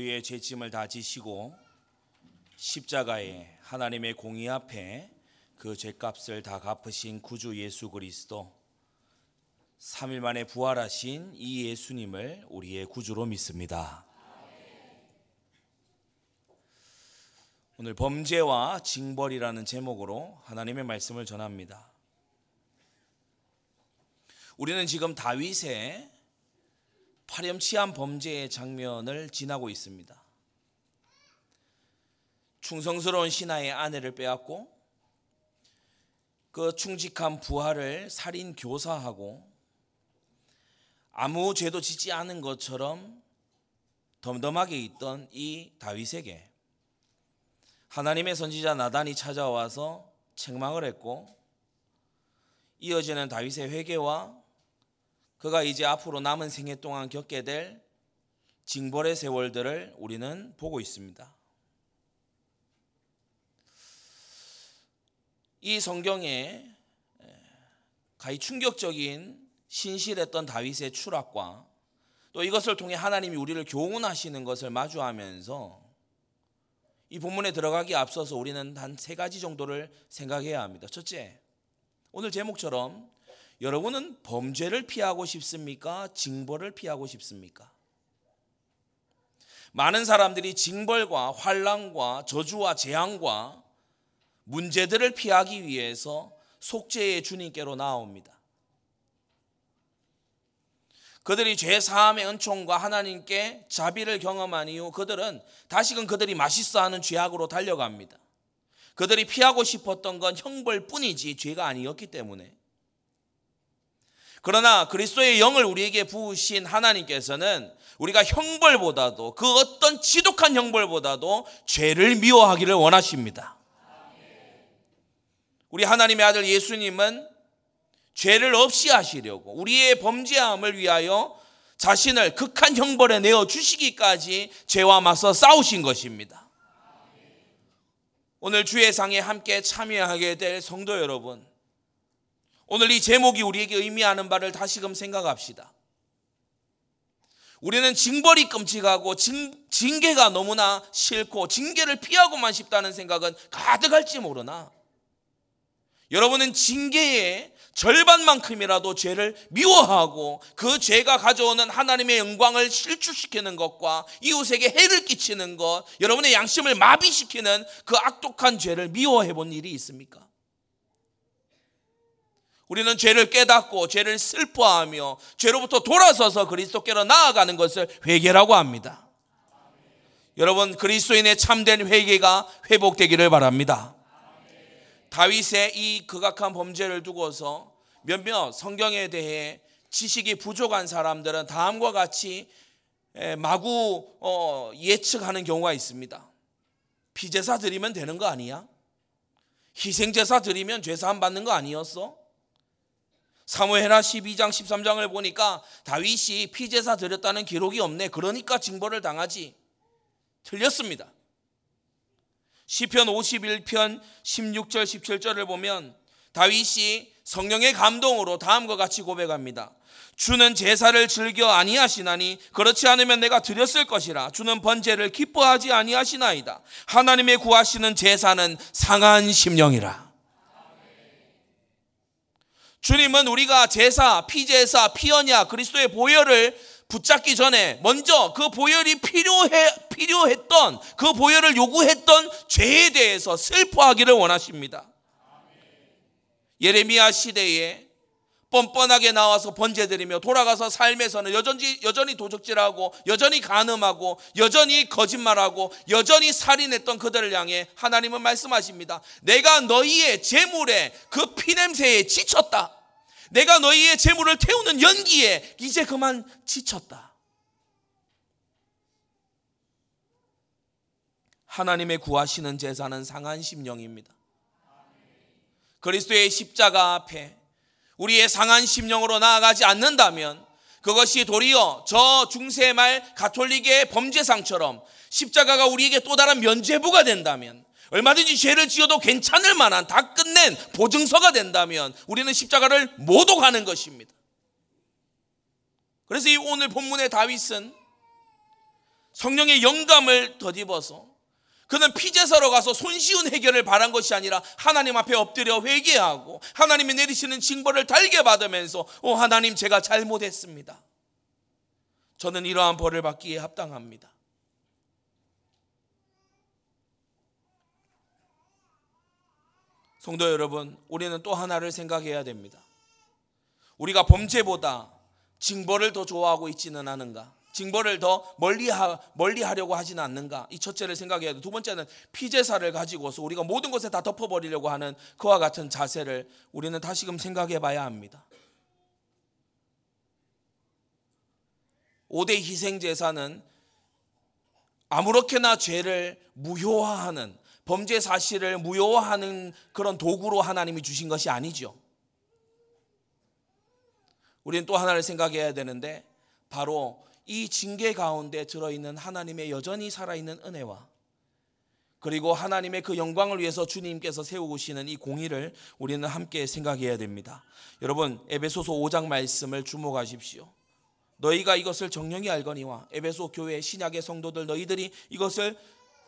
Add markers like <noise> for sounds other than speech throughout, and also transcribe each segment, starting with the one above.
우리의 죄짐을 다 지시고 십자가에 하나님의 공의 앞에 그 죄값을 다 갚으신 구주 예수 그리스도 3일 만에 부활하신 이 예수님을 우리의 구주로 믿습니다. 오늘 범죄와 징벌이라는 제목으로 하나님의 말씀을 전합니다. 우리는 지금 다윗의 파렴치한 범죄의 장면을 지나고 있습니다. 충성스러운 신하의 아내를 빼앗고 그 충직한 부하를 살인 교사하고 아무 죄도 짓지 않은 것처럼 덤덤하게 있던 이 다윗에게 하나님의 선지자 나단이 찾아와서 책망을 했고 이어지는 다윗의 회개와 그가 이제 앞으로 남은 생애 동안 겪게 될 징벌의 세월들을 우리는 보고 있습니다. 이 성경에 가히 충격적인 신실했던 다윗의 추락과 또 이것을 통해 하나님이 우리를 교훈하시는 것을 마주하면서 이 본문에 들어가기 앞서서 우리는 한 세 가지 정도를 생각해야 합니다. 첫째, 오늘 제목처럼 여러분은 범죄를 피하고 싶습니까? 징벌을 피하고 싶습니까? 많은 사람들이 징벌과 환란과 저주와 재앙과 문제들을 피하기 위해서 속죄의 주님께로 나옵니다. 그들이 죄 사함의 은총과 하나님께 자비를 경험한 이후 그들은 다시금 그들이 맛있어 하는 죄악으로 달려갑니다. 그들이 피하고 싶었던 건 형벌뿐이지 죄가 아니었기 때문에. 그러나 그리스도의 영을 우리에게 부으신 하나님께서는 우리가 형벌보다도 그 어떤 지독한 형벌보다도 죄를 미워하기를 원하십니다. 우리 하나님의 아들 예수님은 죄를 없이 하시려고 우리의 범죄함을 위하여 자신을 극한 형벌에 내어 주시기까지 죄와 맞서 싸우신 것입니다. 오늘 주의 상에 함께 참여하게 될 성도 여러분, 오늘 이 제목이 우리에게 의미하는 바를 다시금 생각합시다. 우리는 징벌이 끔찍하고 징, 징계가 너무나 싫고 징계를 피하고만 싶다는 생각은 가득할지 모르나 여러분은 징계의 절반만큼이라도 죄를 미워하고 그 죄가 가져오는 하나님의 영광을 실추시키는 것과 이웃에게 해를 끼치는 것, 여러분의 양심을 마비시키는 그 악독한 죄를 미워해 본 일이 있습니까? 우리는 죄를 깨닫고 죄를 슬퍼하며 죄로부터 돌아서서 그리스도께로 나아가는 것을 회개라고 합니다. 여러분 그리스도인의 참된 회개가 회복되기를 바랍니다. 다윗의 이 극악한 범죄를 두고서 몇몇 성경에 대해 지식이 부족한 사람들은 다음과 같이 마구 어, 예측하는 경우가 있습니다. 피제사 드리면 되는 거 아니야? 희생제사 드리면 죄사함 받는 거 아니었어? 사무엘하 12장 13장을 보니까 다윗이 피제사 드렸다는 기록이 없네. 그러니까 징벌을 당하지. 틀렸습니다. 시편 51편 16절 17절을 보면 다윗이 성령의 감동으로 다음과 같이 고백합니다. 주는 제사를 즐겨 아니하시나니 그렇지 않으면 내가 드렸을 것이라 주는 번제를 기뻐하지 아니하시나이다. 하나님의 구하시는 제사는 상한 심령이라. 주님은 우리가 제사, 피제사, 피언야, 그리스도의 보혈을 붙잡기 전에 먼저 그 보혈이 필요해, 필요했던 그 보혈을 요구했던 죄에 대해서 슬퍼하기를 원하십니다. 예레미야 시대에 뻔뻔하게 나와서 번제드리며 돌아가서 삶에서는 여전히 여전히 도적질하고 여전히 간음하고 여전히 거짓말하고 여전히 살인했던 그들을 향해 하나님은 말씀하십니다. 내가 너희의 재물에 그 피냄새에 지쳤다. 내가 너희의 재물을 태우는 연기에 이제 그만 지쳤다. 하나님의 구하시는 제사는 상한 심령입니다. 그리스도의 십자가 앞에 우리의 상한 심령으로 나아가지 않는다면 그것이 도리어 저 중세 말 가톨릭의 범죄상처럼 십자가가 우리에게 또 다른 면죄부가 된다면 얼마든지 죄를 지어도 괜찮을 만한 다 끝낸 보증서가 된다면 우리는 십자가를 모독하는 것입니다. 그래서 이 오늘 본문의 다윗은 성령의 영감을 덧입어서 그는 피제사로 가서 손쉬운 해결을 바란 것이 아니라 하나님 앞에 엎드려 회개하고 하나님이 내리시는 징벌을 달게 받으면서 오 하나님 제가 잘못했습니다. 저는 이러한 벌을 받기에 합당합니다. 성도 여러분, 우리는 또 하나를 생각해야 됩니다. 우리가 범죄보다 징벌을 더 좋아하고 있지는 않은가? 징벌을 더 멀리, 하, 멀리 하려고 하지는 않는가? 이 첫째를 생각해야 돼. 두 번째는 피제사를 가지고서 우리가 모든 것에 다 덮어버리려고 하는 그와 같은 자세를 우리는 다시금 생각해 봐야 합니다. 5대 희생제사는 아무렇게나 죄를 무효화하는 범죄 사실을 무효화하는 그런 도구로 하나님이 주신 것이 아니죠. 우리는 또 하나를 생각해야 되는데 바로 이 징계 가운데 들어있는 하나님의 여전히 살아있는 은혜와 그리고 하나님의 그 영광을 위해서 주님께서 세우시는 이 공의를 우리는 함께 생각해야 됩니다. 여러분 에베소서 5장 말씀을 주목하십시오. 너희가 이것을 정령히 알거니와 에베소 교회 신약의 성도들 너희들이 이것을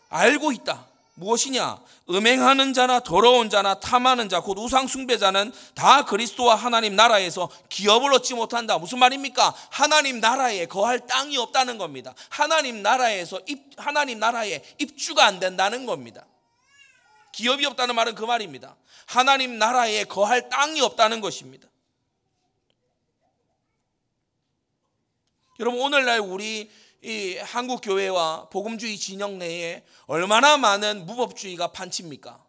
알고 있다. 무엇이냐? 음행하는 자나 더러운 자나 탐하는 자, 곧 우상 숭배자는 다 그리스도와 하나님 나라에서 기업을 얻지 못한다. 무슨 말입니까? 하나님 나라에 거할 땅이 없다는 겁니다. 하나님 나라에서 입, 하나님 나라에 입주가 안 된다는 겁니다. 기업이 없다는 말은 그 말입니다. 하나님 나라에 거할 땅이 없다는 것입니다. 여러분 오늘날 우리 이 한국 교회와 복음주의 진영 내에 얼마나 많은 무법주의가 판칩니까?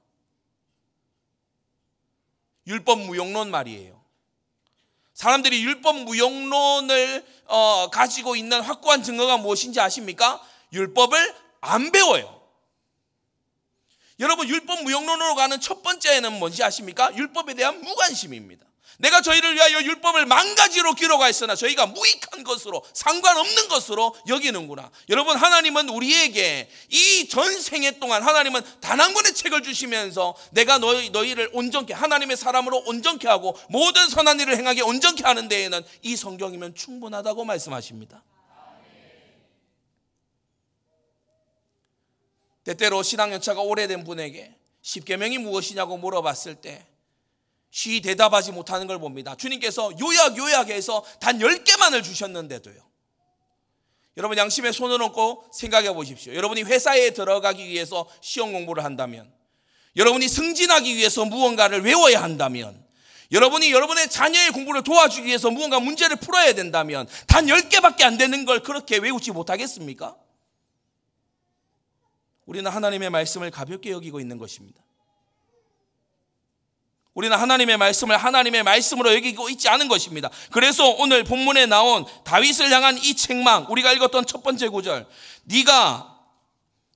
율법 무용론 말이에요. 사람들이 율법 무용론을 어, 가지고 있는 확고한 증거가 무엇인지 아십니까? 율법을 안 배워요. 여러분 율법 무용론으로 가는 첫 번째는 뭔지 아십니까? 율법에 대한 무관심입니다. 내가 저희를 위하여 율법을 망가지로 기록하였으나 저희가 무익한 것으로 상관없는 것으로 여기는구나. 여러분 하나님은 우리에게 이 전생에 동안 하나님은 단 한 권의 책을 주시면서 내가 너희, 너희를 온전케 하나님의 사람으로 온전케 하고 모든 선한 일을 행하게 온전케 하는 데에는 이 성경이면 충분하다고 말씀하십니다. 때때로 신앙 연차가 오래된 분에게 십계명이 무엇이냐고 물어봤을 때 쉬 대답하지 못하는 걸 봅니다. 주님께서 요약 요약해서 단 10개만을 주셨는데도요. 여러분 양심에 손을 얹고 생각해 보십시오. 여러분이 회사에 들어가기 위해서 시험 공부를 한다면 여러분이 승진하기 위해서 무언가를 외워야 한다면 여러분이 여러분의 자녀의 공부를 도와주기 위해서 무언가 문제를 풀어야 된다면 단 10개밖에 안 되는 걸 그렇게 외우지 못하겠습니까? 우리는 하나님의 말씀을 가볍게 여기고 있는 것입니다. 우리는 하나님의 말씀을 하나님의 말씀으로 여기고 있지 않은 것입니다. 그래서 오늘 본문에 나온 다윗을 향한 이 책망, 우리가 읽었던 첫 번째 구절, 네가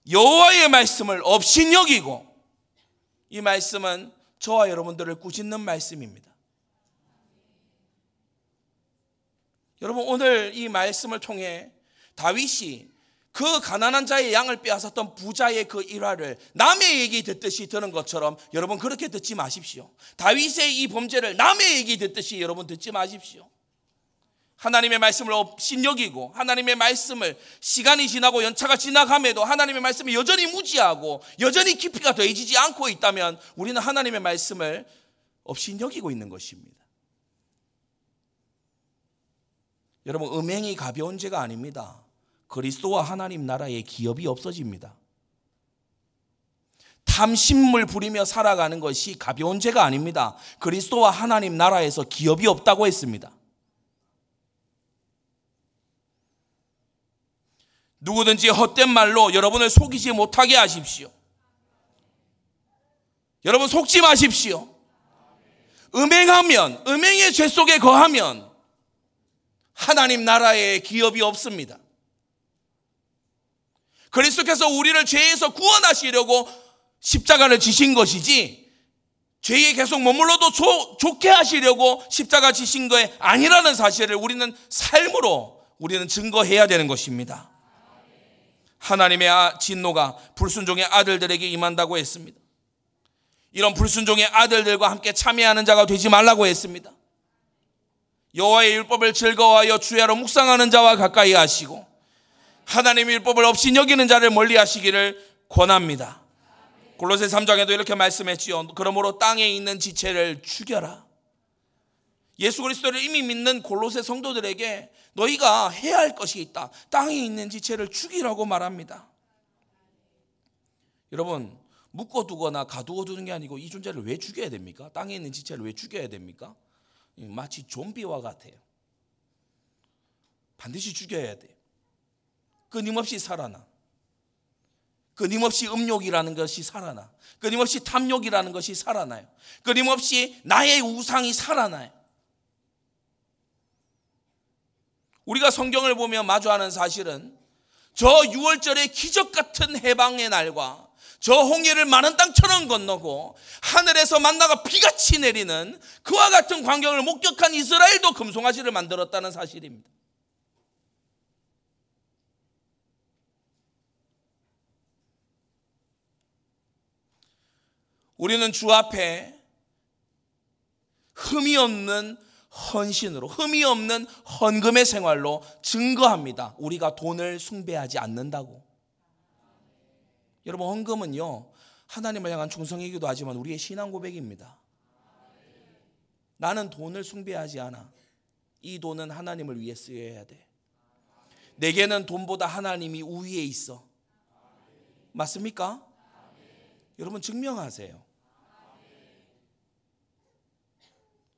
여호와의 말씀을 없인 여기고 이 말씀은 저와 여러분들을 꾸짖는 말씀입니다. 여러분 오늘 이 말씀을 통해 다윗이 그 가난한 자의 양을 빼앗았던 부자의 그 일화를 남의 얘기 듣듯이 듣는 것처럼 여러분 그렇게 듣지 마십시오. 다윗의 이 범죄를 남의 얘기 듣듯이 여러분 듣지 마십시오. 하나님의 말씀을 신여기고 하나님의 말씀을 시간이 지나고 연차가 지나감에도 하나님의 말씀이 여전히 무지하고 여전히 깊이가 더해지지 않고 있다면 우리는 하나님의 말씀을 업신여기고 있는 것입니다. 여러분 음행이 가벼운 죄가 아닙니다. 그리스도와 하나님 나라의 기업이 없어집니다. 탐심을 부리며 살아가는 것이 가벼운 죄가 아닙니다. 그리스도와 하나님 나라에서 기업이 없다고 했습니다. 누구든지 헛된 말로 여러분을 속이지 못하게 하십시오. 여러분 속지 마십시오. 음행하면, 음행의 죄 속에 거하면 하나님 나라에 기업이 없습니다. 그리스도께서 우리를 죄에서 구원하시려고 십자가를 지신 것이지 죄에 계속 머물러도 조, 좋게 하시려고 십자가 지신 거에 아니라는 사실을 우리는 삶으로 우리는 증거해야 되는 것입니다. 하나님의 아, 진노가 불순종의 아들들에게 임한다고 했습니다. 이런 불순종의 아들들과 함께 참여하는 자가 되지 말라고 했습니다. 여호와의 율법을 즐거워하여 주야로 묵상하는 자와 가까이 하시고 하나님의 율법을 없이 여기는 자를 멀리 하시기를 권합니다. 골로새 3장에도 이렇게 말씀했지요. 그러므로 땅에 있는 지체를 죽여라. 예수 그리스도를 이미 믿는 골로새 성도들에게 너희가 해야 할 것이 있다. 땅에 있는 지체를 죽이라고 말합니다. 여러분, 묶어두거나 가두어두는 게 아니고 이 존재를 왜 죽여야 됩니까? 땅에 있는 지체를 왜 죽여야 됩니까? 마치 좀비와 같아요. 반드시 죽여야 돼요. 끊임없이 살아나. 끊임없이 음욕이라는 것이 살아나. 끊임없이 탐욕이라는 것이 살아나요. 끊임없이 나의 우상이 살아나요. 우리가 성경을 보며 마주하는 사실은 저 6월절의 기적 같은 해방의 날과 저 홍해를 마른 땅처럼 건너고 하늘에서 만나가 비같이 내리는 그와 같은 광경을 목격한 이스라엘도 금송아지를 만들었다는 사실입니다. 우리는 주 앞에 흠이 없는 헌신으로 흠이 없는 헌금의 생활로 증거합니다. 우리가 돈을 숭배하지 않는다고. 여러분 헌금은요 하나님을 향한 충성이기도 하지만 우리의 신앙 고백입니다. 나는 돈을 숭배하지 않아. 이 돈은 하나님을 위해 쓰여야 돼. 내게는 돈보다 하나님이 우위에 있어. 맞습니까? 여러분 증명하세요.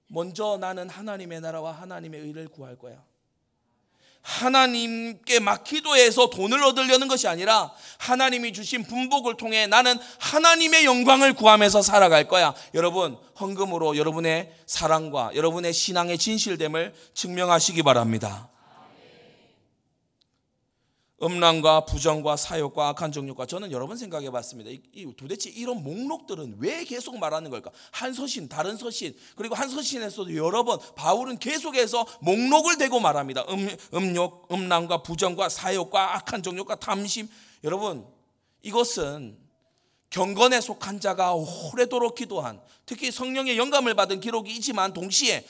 먼저 나는 하나님의 나라와 하나님의 의를 구할 거야. 하나님께 막 기도해서 돈을 얻으려는 것이 아니라 하나님이 주신 분복을 통해 나는 하나님의 영광을 구하면서 살아갈 거야. 여러분, 헌금으로 여러분의 사랑과 여러분의 신앙의 진실됨을 증명하시기 바랍니다. 음란과 부정과 사욕과 악한 정욕과 저는 여러 번 생각해 봤습니다. 이, 도대체 이런 목록들은 왜 계속 말하는 걸까? 한 서신, 다른 서신, 그리고 한 서신에서도 여러 번 바울은 계속해서 목록을 대고 말합니다. 음, 음욕, 음란과 부정과 사욕과 악한 정욕과 탐심. 여러분, 이것은 경건에 속한 자가 오래도록 기도한 특히 성령의 영감을 받은 기록이지만 동시에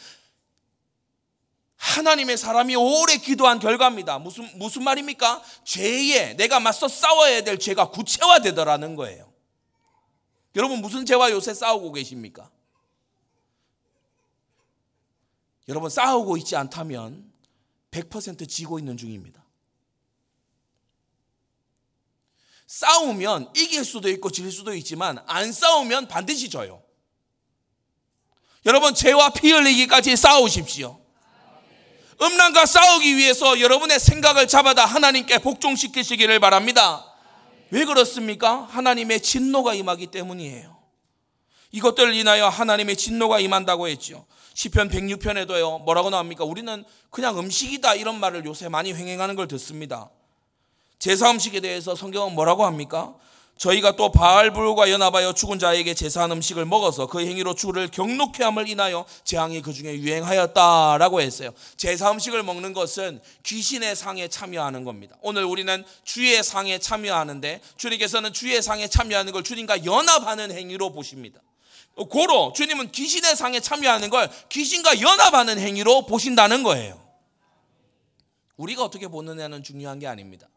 하나님의 사람이 오래 기도한 결과입니다. 무슨, 무슨 말입니까? 죄에 내가 맞서 싸워야 될 죄가 구체화되더라는 거예요. 여러분, 무슨 죄와 요새 싸우고 계십니까? 여러분, 싸우고 있지 않다면 100% 지고 있는 중입니다. 싸우면 이길 수도 있고 질 수도 있지만 안 싸우면 반드시 져요. 여러분, 죄와 피 흘리기까지 싸우십시오. 음란과 싸우기 위해서 여러분의 생각을 잡아다 하나님께 복종시키시기를 바랍니다. 왜 그렇습니까? 하나님의 진노가 임하기 때문이에요. 이것들을 인하여 하나님의 진노가 임한다고 했죠. 시편 106편에도요. 뭐라고 나옵니까? 우리는 그냥 음식이다 이런 말을 요새 많이 횡행하는 걸 듣습니다. 제사 음식에 대해서 성경은 뭐라고 합니까? 저희가 또 바알불과 연합하여 죽은 자에게 제사한 음식을 먹어서 그 행위로 주를 경록해 함을 인하여 재앙이 그 중에 유행하였다라고 했어요. 제사 음식을 먹는 것은 귀신의 상에 참여하는 겁니다. 오늘 우리는 주의 상에 참여하는데 주님께서는 주의 상에 참여하는 걸 주님과 연합하는 행위로 보십니다. 고로 주님은 귀신의 상에 참여하는 걸 귀신과 연합하는 행위로 보신다는 거예요. 우리가 어떻게 보느냐는 중요한 게 아닙니다.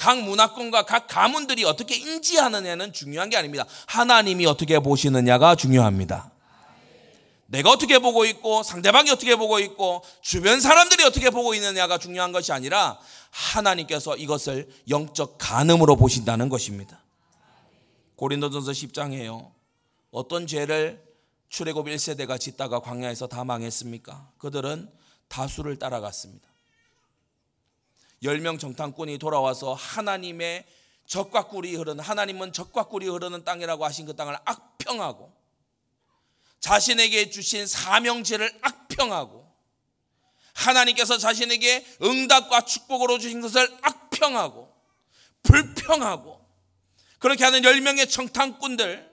각 문화권과 각 가문들이 어떻게 인지하느냐는 중요한 게 아닙니다. 하나님이 어떻게 보시느냐가 중요합니다. 내가 어떻게 보고 있고 상대방이 어떻게 보고 있고 주변 사람들이 어떻게 보고 있느냐가 중요한 것이 아니라 하나님께서 이것을 영적 간음으로 보신다는 것입니다. 고린도전서 10장에요. 어떤 죄를 출애굽 1세대가 짓다가 광야에서 다 망했습니까? 그들은 다수를 따라갔습니다. 10명 정탐꾼이 돌아와서 하나님의 적과 꿀이 흐르는 하나님은 적과 꿀이 흐르는 땅이라고 하신 그 땅을 악평하고 자신에게 주신 사명제를 악평하고 하나님께서 자신에게 응답과 축복으로 주신 것을 악평하고 불평하고 그렇게 하는 10명의 정탐꾼들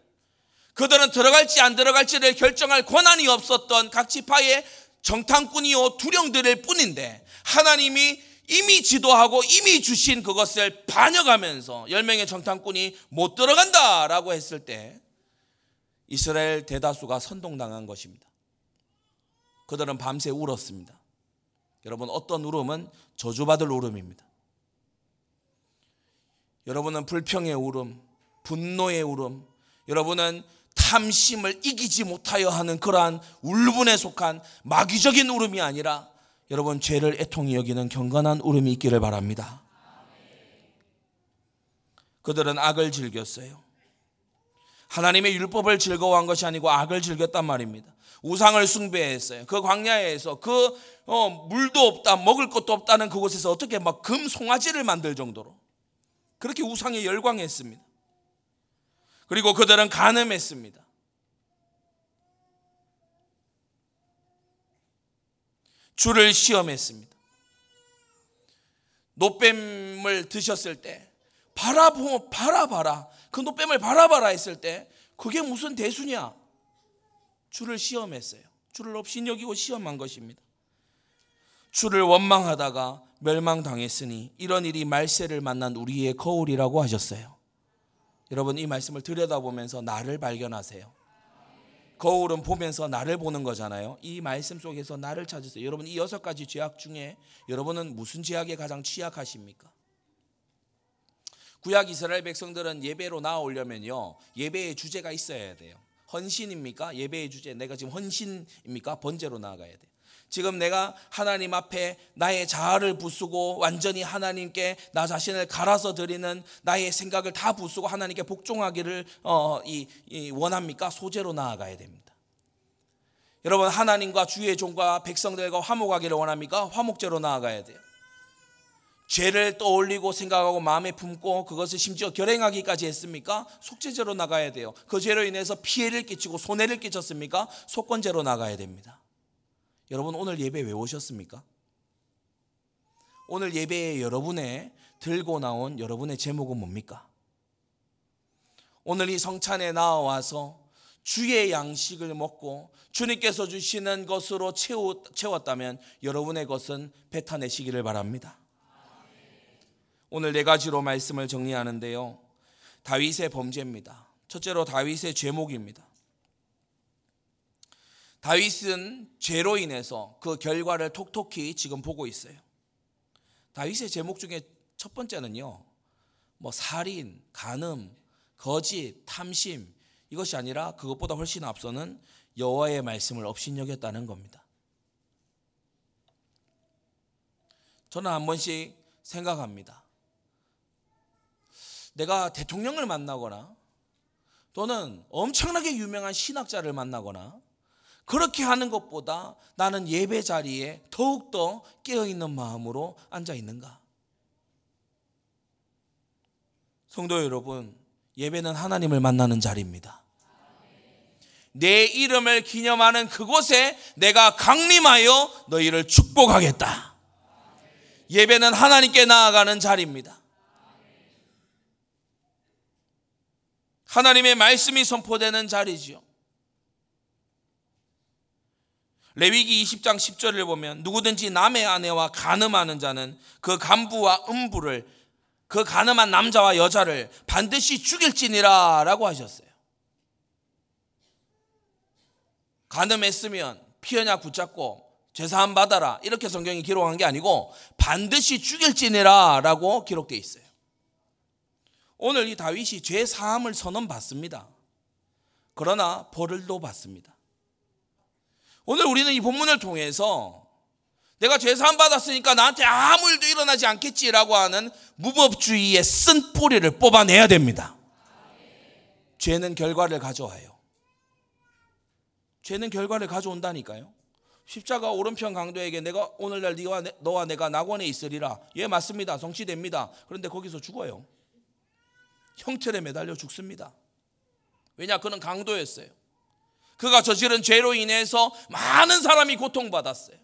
그들은 들어갈지 안 들어갈지를 결정할 권한이 없었던 각 지파의 정탐꾼이요 두령들일 뿐인데 하나님이 이미 지도하고 이미 주신 그것을 반역하면서 10명의 정탐꾼이 못 들어간다라고 했을 때 이스라엘 대다수가 선동당한 것입니다. 그들은 밤새 울었습니다. 여러분 어떤 울음은 저주받을 울음입니다. 여러분은 불평의 울음, 분노의 울음, 여러분은 탐심을 이기지 못하여 하는 그러한 울분에 속한 마귀적인 울음이 아니라 여러분 죄를 애통히 여기는 경건한 울음이 있기를 바랍니다. 그들은 악을 즐겼어요. 하나님의 율법을 즐거워한 것이 아니고 악을 즐겼단 말입니다. 우상을 숭배했어요. 그 광야에서 그 어, 물도 없다, 먹을 것도 없다는 그곳에서 어떻게 막 금 송아지를 만들 정도로 그렇게 우상에 열광했습니다. 그리고 그들은 간음했습니다. 주를 시험했습니다. 노뱀을 드셨을 때 바라보 바라봐라 그 노뱀을 바라봐라 했을 때 그게 무슨 대수냐? 주를 시험했어요. 주를 업신여기고 시험한 것입니다. 주를 원망하다가 멸망당했으니 이런 일이 말세를 만난 우리의 거울이라고 하셨어요. 여러분 이 말씀을 들여다보면서 나를 발견하세요. 거울은 보면서 나를 보는 거잖아요. 이 말씀 속에서 나를 찾으세요. 여러분 이 여섯 가지 죄악 중에 여러분은 무슨 죄악에 가장 취약하십니까? 구약 이스라엘 백성들은 예배로 나오려면요. 예배의 주제가 있어야 돼요. 헌신입니까? 예배의 주제. 내가 지금 헌신입니까? 번제로 나아가야 돼. 지금 내가 하나님 앞에 나의 자아를 부수고 완전히 하나님께 나 자신을 갈아서 드리는 나의 생각을 다 부수고 하나님께 복종하기를 어, 이, 이 원합니까? 소재로 나아가야 됩니다. 여러분 하나님과 주의 종과 백성들과 화목하기를 원합니까? 화목제로 나아가야 돼요. 죄를 떠올리고 생각하고 마음에 품고 그것을 심지어 결행하기까지 했습니까? 속죄제로 나가야 돼요. 그 죄로 인해서 피해를 끼치고 손해를 끼쳤습니까? 속건제로 나가야 됩니다. 여러분 오늘 예배 왜 오셨습니까? 오늘 예배에 여러분의 들고 나온 여러분의 제목은 뭡니까? 오늘 이 성찬에 나와서 주의 양식을 먹고 주님께서 주시는 것으로 채웠다면 여러분의 것은 뱉어내시기를 바랍니다. 오늘 네 가지로 말씀을 정리하는데요. 다윗의 범죄입니다. 첫째로 다윗의 죄목입니다. 다윗은 죄로 인해서 그 결과를 톡톡히 지금 보고 있어요. 다윗의 제목 중에 첫 번째는요. 뭐 살인, 간음, 거짓, 탐심 이것이 아니라 그것보다 훨씬 앞서는 여호와의 말씀을 업신여겼다는 겁니다. 저는 한 번씩 생각합니다. 내가 대통령을 만나거나 또는 엄청나게 유명한 신학자를 만나거나 그렇게 하는 것보다 나는 예배 자리에 더욱더 깨어있는 마음으로 앉아 있는가? 성도 여러분, 예배는 하나님을 만나는 자리입니다. 내 이름을 기념하는 그곳에 내가 강림하여 너희를 축복하겠다. 예배는 하나님께 나아가는 자리입니다. 하나님의 말씀이 선포되는 자리지요. 레위기 20장 10절을 보면 누구든지 남의 아내와 간음하는 자는 그 간부와 음부를 그 간음한 남자와 여자를 반드시 죽일지니라 라고 하셨어요. 간음했으면 피어냐 붙잡고 죄사함 받아라 이렇게 성경이 기록한 게 아니고 반드시 죽일지니라 라고 기록되어 있어요. 오늘 이 다윗이 죄 사함을 선언받습니다. 그러나 벌을도 받습니다. 오늘 우리는 이 본문을 통해서 내가 죄 사함 받았으니까 나한테 아무 일도 일어나지 않겠지라고 하는 무법주의의 쓴 뿌리를 뽑아내야 됩니다. 죄는 결과를 가져와요. 죄는 결과를 가져온다니까요. 십자가 오른편 강도에게 내가 오늘날 네와 너와 내가 낙원에 있으리라. 예 맞습니다. 성취됩니다. 그런데 거기서 죽어요. 형틀에 매달려 죽습니다. 왜냐 그는 강도였어요. 그가 저지른 죄로 인해서 많은 사람이 고통받았어요.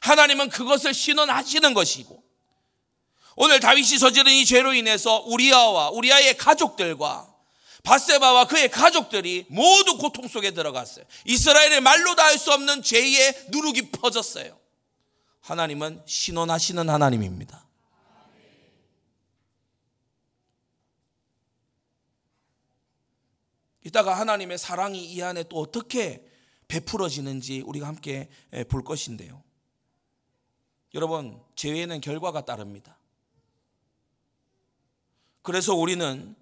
하나님은 그것을 신원하시는 것이고 오늘 다윗이 저지른 이 죄로 인해서 우리아와 우리아의 가족들과 바세바와 그의 가족들이 모두 고통 속에 들어갔어요. 이스라엘의 말로 다 할 수 없는 죄의 누룩이 퍼졌어요. 하나님은 신원하시는 하나님입니다. 이따가 하나님의 사랑이 이 안에 또 어떻게 베풀어지는지 우리가 함께 볼 것인데요. 여러분, 죄에는 결과가 따릅니다. 그래서 우리는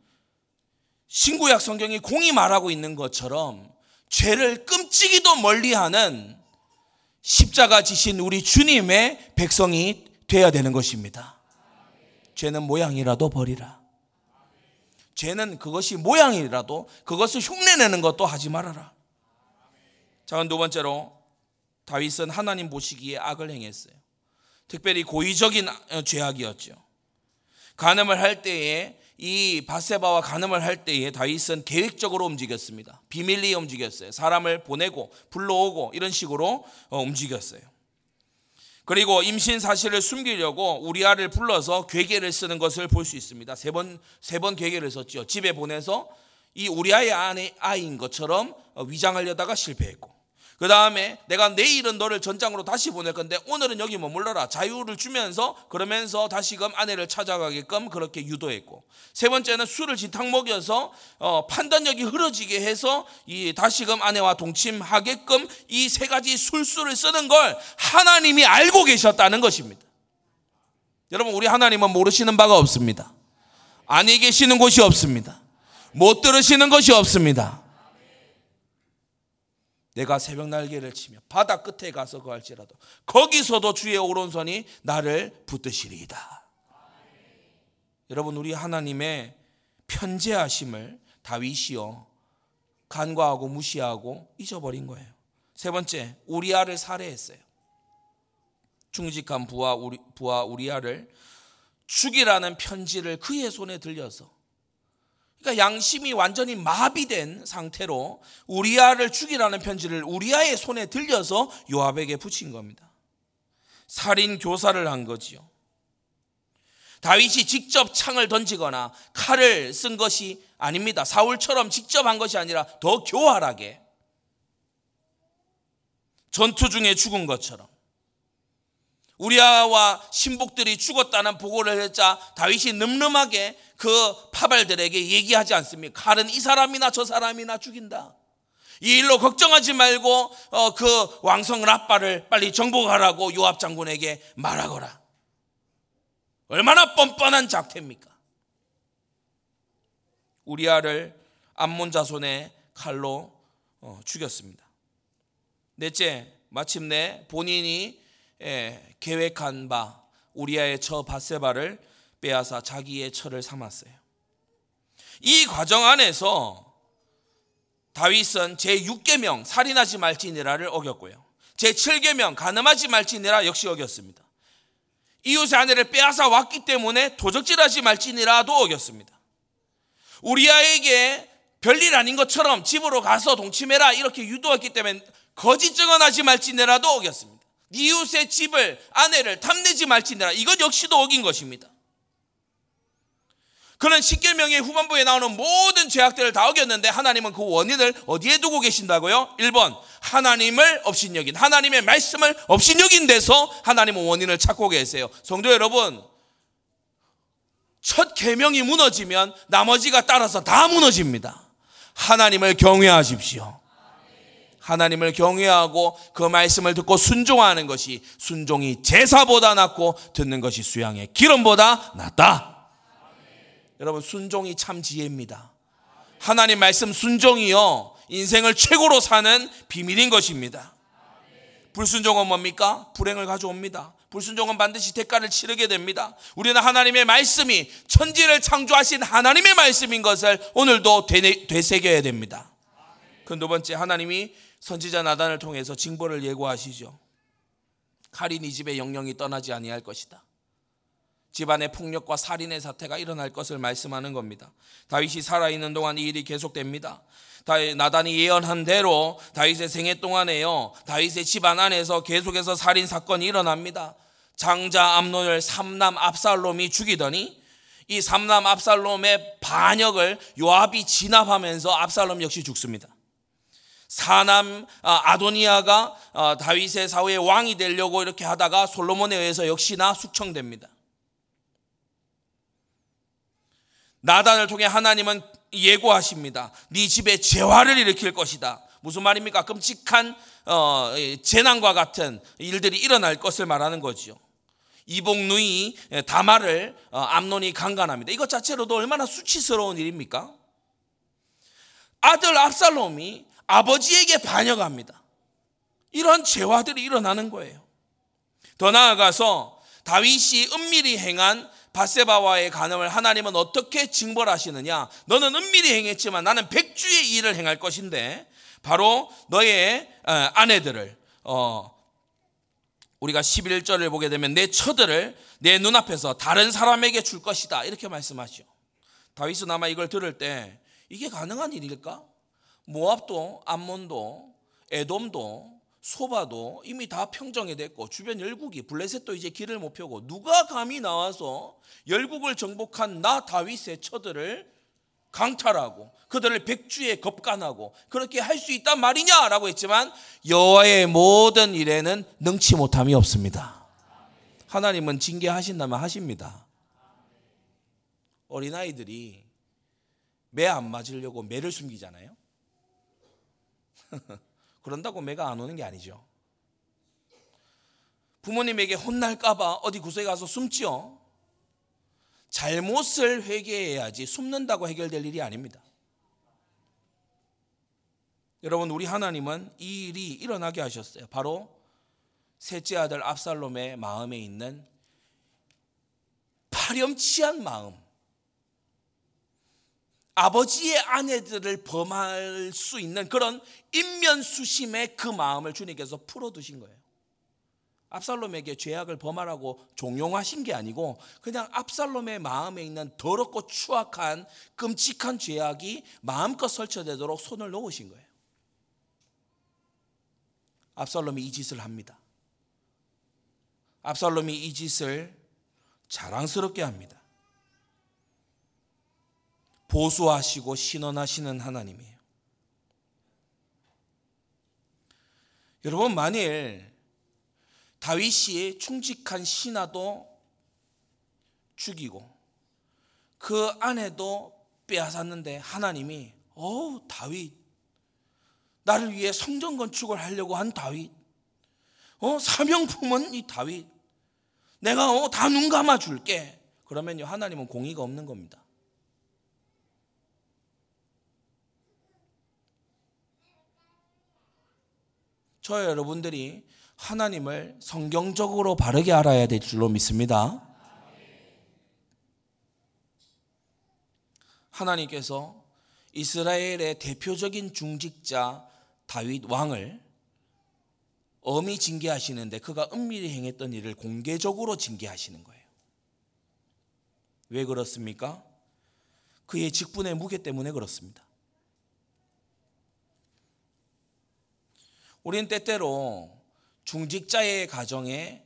신구약 성경이 공이 말하고 있는 것처럼 죄를 끔찍이도 멀리하는 십자가 지신 우리 주님의 백성이 되어야 되는 것입니다. 죄는 모양이라도 버리라. 죄는 그것이 모양이라도 그것을 흉내내는 것도 하지 말아라. 자, 두 번째로 다윗은 하나님 보시기에 악을 행했어요. 특별히 고의적인 죄악이었죠. 간음을 할 때에 이 바세바와 간음을 할 때에 다윗은 계획적으로 움직였습니다. 비밀리에 움직였어요. 사람을 보내고 불러오고 이런 식으로 어, 움직였어요. 그리고 임신 사실을 숨기려고 우리아를 불러서 괴계를 쓰는 것을 볼 수 있습니다. 세 번 세 번 괴계를 썼죠. 집에 보내서 이 우리아의 아이인 것처럼 어, 위장하려다가 실패했고 그 다음에 내가 내일은 너를 전장으로 다시 보낼 건데 오늘은 여기 머물러라. 자유를 주면서 그러면서 다시금 아내를 찾아가게끔 그렇게 유도했고 세 번째는 술을 지탕 먹여서 어, 판단력이 흐려지게 해서 이 다시금 아내와 동침하게끔 이 세 가지 술수를 쓰는 걸 하나님이 알고 계셨다는 것입니다. 여러분 우리 하나님은 모르시는 바가 없습니다. 아니 계시는 곳이 없습니다. 못 들으시는 것이 없습니다. 내가 새벽 날개를 치며 바다 끝에 가서 거할지라도 거기서도 주의 오른손이 나를 붙드시리이다. 여러분 우리 하나님의 편재하심을 다윗이요 간과하고 무시하고 잊어버린 거예요. 세 번째 우리아를 살해했어요. 충직한 부하 우리, 부하 우리아를 죽이라는 편지를 그의 손에 들려서 그러니까 양심이 완전히 마비된 상태로 우리아를 죽이라는 편지를 우리아의 손에 들려서 요압에게 붙인 겁니다. 살인 교사를 한 거지요. 다윗이 직접 창을 던지거나 칼을 쓴 것이 아닙니다. 사울처럼 직접 한 것이 아니라 더 교활하게 전투 중에 죽은 것처럼 우리아와 신복들이 죽었다는 보고를 했자 다윗이 늠름하게 그 파발들에게 얘기하지 않습니까? 칼은 이 사람이나 저 사람이나 죽인다. 이 일로 걱정하지 말고 어, 그 왕성 라빠를 빨리 정복하라고 요압 장군에게 말하거라. 얼마나 뻔뻔한 작태입니까? 우리아를 암몬 자손의 칼로 어, 죽였습니다. 넷째, 마침내 본인이 예, 계획한 바 우리아의 처 바세바를 빼앗아 자기의 처를 삼았어요. 이 과정 안에서 다윗은 제6계명 살인하지 말지니라를 어겼고요. 제7계명 가늠하지 말지니라 역시 어겼습니다. 이웃의 아내를 빼앗아 왔기 때문에 도적질하지 말지니라도 어겼습니다. 우리아에게 별일 아닌 것처럼 집으로 가서 동침해라 이렇게 유도했기 때문에 거짓 증언하지 말지니라도 어겼습니다. 이웃의 집을 아내를 탐내지 말지니라 이것 역시도 어긴 것입니다. 그는 십계명의 후반부에 나오는 모든 죄악들을 다 어겼는데 하나님은 그 원인을 어디에 두고 계신다고요? 1번 하나님을 업신여긴 하나님의 말씀을 업신여긴 데서 하나님은 원인을 찾고 계세요. 성도 여러분 첫 계명이 무너지면 나머지가 따라서 다 무너집니다. 하나님을 경외하십시오. 하나님을 경외하고 그 말씀을 듣고 순종하는 것이 순종이 제사보다 낫고 듣는 것이 수양의 기름보다 낫다. 여러분 순종이 참 지혜입니다. 하나님 말씀 순종이요 인생을 최고로 사는 비밀인 것입니다. 불순종은 뭡니까? 불행을 가져옵니다. 불순종은 반드시 대가를 치르게 됩니다. 우리는 하나님의 말씀이 천지를 창조하신 하나님의 말씀인 것을 오늘도 되새겨야 됩니다. 그 두 번째 하나님이 선지자 나단을 통해서 징벌을 예고하시죠. 칼이 네 집에 영영이 떠나지 아니할 것이다. 집안의 폭력과 살인의 사태가 일어날 것을 말씀하는 겁니다. 다윗이 살아있는 동안 이 일이 계속됩니다. 나단이 예언한 대로 다윗의 생애 동안에요. 다윗의 집안 안에서 계속해서 살인 사건이 일어납니다. 장자 암론을 삼남 압살롬이 죽이더니 이 삼남 압살롬의 반역을 요압이 진압하면서 압살롬 역시 죽습니다. 사남 아, 아도니아가 아, 다윗의 사후에 왕이 되려고 이렇게 하다가 솔로몬에 의해서 역시나 숙청됩니다. 나단을 통해 하나님은 예고하십니다. 네 집에 재화를 일으킬 것이다. 무슨 말입니까? 끔찍한 어, 재난과 같은 일들이 일어날 것을 말하는 거지요. 이복 누이 다마를 어, 암론이 강간합니다. 이것 자체로도 얼마나 수치스러운 일입니까? 아들 압살롬이 아버지에게 반역합니다. 이런 재화들이 일어나는 거예요. 더 나아가서 다윗이 은밀히 행한 바세바와의 간음을 하나님은 어떻게 징벌하시느냐? 너는 은밀히 행했지만 나는 백주의 일을 행할 것인데 바로 너의 어, 아내들을 어, 우리가 11절을 보게 되면 내 처들을 내 눈앞에서 다른 사람에게 줄 것이다. 이렇게 말씀하죠. 다윗은 아마 이걸 들을 때 이게 가능한 일일까? 모압도 암몬도 에돔도 소바도 이미 다 평정이 됐고 주변 열국이 블레셋도 이제 길을 못 펴고 누가 감히 나와서 열국을 정복한 나 다윗의 처들을 강탈하고 그들을 백주에 겁간하고 그렇게 할 수 있단 말이냐라고 했지만 여호와의 모든 일에는 능치 못함이 없습니다. 하나님은 징계하신다면 하십니다. 어린아이들이 매 안 맞으려고 매를 숨기잖아요. <laughs> 그런다고 매가 안 오는 게 아니죠. 부모님에게 혼날까봐 어디 구석에 가서 숨지요. 잘못을 회개해야지 숨는다고 해결될 일이 아닙니다. 여러분, 우리 하나님은 이 일이 일어나게 하셨어요. 바로 셋째 아들 압살롬의 마음에 있는 파렴치한 마음. 아버지의 아내들을 범할 수 있는 그런 인면수심의 그 마음을 주님께서 풀어두신 거예요. 압살롬에게 죄악을 범하라고 종용하신 게 아니고 그냥 압살롬의 마음에 있는 더럽고 추악한 끔찍한 죄악이 마음껏 설쳐되도록 손을 놓으신 거예요. 압살롬이 이 짓을 합니다. 압살롬이 이 짓을 자랑스럽게 합니다. 보수하시고 신원하시는 하나님이에요. 여러분 만일 다윗이 충직한 신하도 죽이고 그 아내도 빼앗았는데 하나님이 어 다윗 나를 위해 성전 건축을 하려고 한 다윗 어 사명품은 이 다윗 내가 어, 다 눈 감아 줄게 그러면요 하나님은 공의가 없는 겁니다. 저 여러분들이 하나님을 성경적으로 바르게 알아야 될 줄로 믿습니다. 하나님께서 이스라엘의 대표적인 중직자 다윗 왕을 엄히 징계하시는데 그가 은밀히 행했던 일을 공개적으로 징계하시는 거예요. 왜 그렇습니까? 그의 직분의 무게 때문에 그렇습니다. 우리는 때때로 중직자의 가정에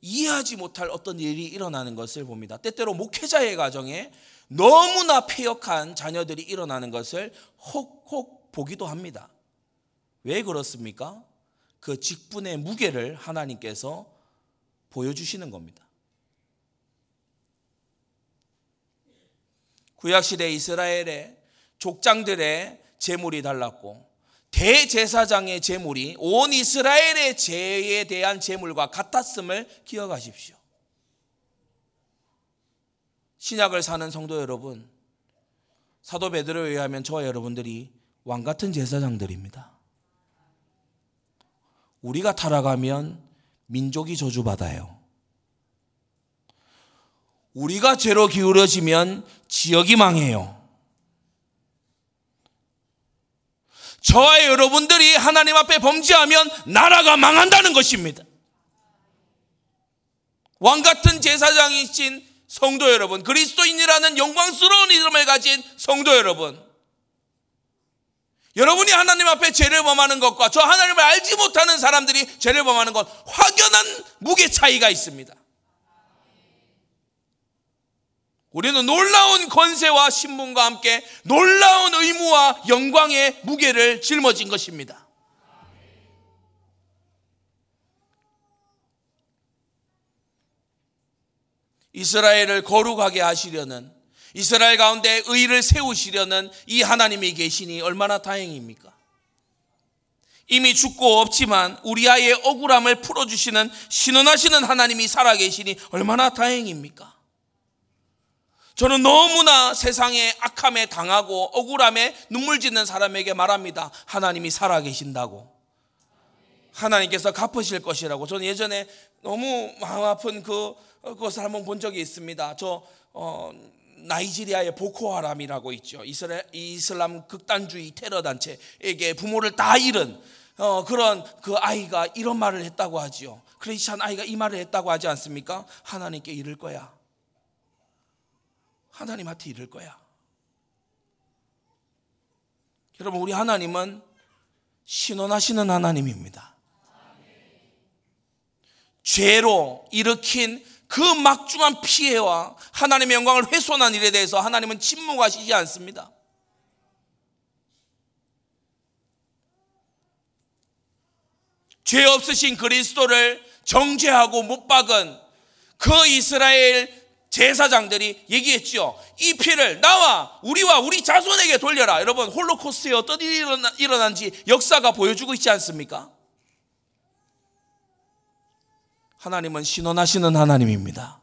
이해하지 못할 어떤 일이 일어나는 것을 봅니다. 때때로 목회자의 가정에 너무나 폐역한 자녀들이 일어나는 것을 혹혹 보기도 합니다. 왜 그렇습니까? 그 직분의 무게를 하나님께서 보여주시는 겁니다. 구약시대 이스라엘의 족장들의 재물이 달랐고 대제사장의 제물이 온 이스라엘의 죄에 대한 제물과 같았음을 기억하십시오. 신약을 사는 성도 여러분, 사도 베드로에 의하면 저와 여러분들이 왕 같은 제사장들입니다. 우리가 타락하면 민족이 저주받아요. 우리가 죄로 기울어지면 지역이 망해요. 저와 여러분들이 하나님 앞에 범죄하면 나라가 망한다는 것입니다. 왕 같은 제사장이신 성도 여러분, 그리스도인이라는 영광스러운 이름을 가진 성도 여러분, 여러분이 하나님 앞에 죄를 범하는 것과 저 하나님을 알지 못하는 사람들이 죄를 범하는 것 확연한 무게 차이가 있습니다. 우리는 놀라운 권세와 신분과 함께 놀라운 의무와 영광의 무게를 짊어진 것입니다. 이스라엘을 거룩하게 하시려는 이스라엘 가운데 의를 세우시려는 이 하나님이 계시니 얼마나 다행입니까? 이미 죽고 없지만 우리아의 억울함을 풀어주시는 신원하시는 하나님이 살아계시니 얼마나 다행입니까? 저는 너무나 세상의 악함에 당하고 억울함에 눈물 짓는 사람에게 말합니다. 하나님이 살아계신다고. 하나님께서 갚으실 것이라고. 저는 예전에 너무 마음 아픈 그, 그것을 한번 본 적이 있습니다. 저, 어, 나이지리아의 보코하람이라고 있죠. 이슬람, 이슬람 극단주의 테러 단체에게 부모를 다 잃은 어, 그런 그 아이가 이런 말을 했다고 하지요. 크리스찬 아이가 이 말을 했다고 하지 않습니까? 하나님께 이를 거야. 하나님 한테 이를 거야. 여러분, 우리 하나님은 신원하시는 하나님입니다. 죄로 일으킨 그 막중한 피해와 하나님의 영광을 훼손한 일에 대해서 하나님은 침묵하시지 않습니다. 죄 없으신 그리스도를 정죄하고 못 박은 그 이스라엘 제사장들이 얘기했지요. 이 피를 나와 우리와 우리 자손에게 돌려라. 여러분 홀로코스트에 어떤 일이 일어난지 역사가 보여주고 있지 않습니까? 하나님은 신원하시는 하나님입니다.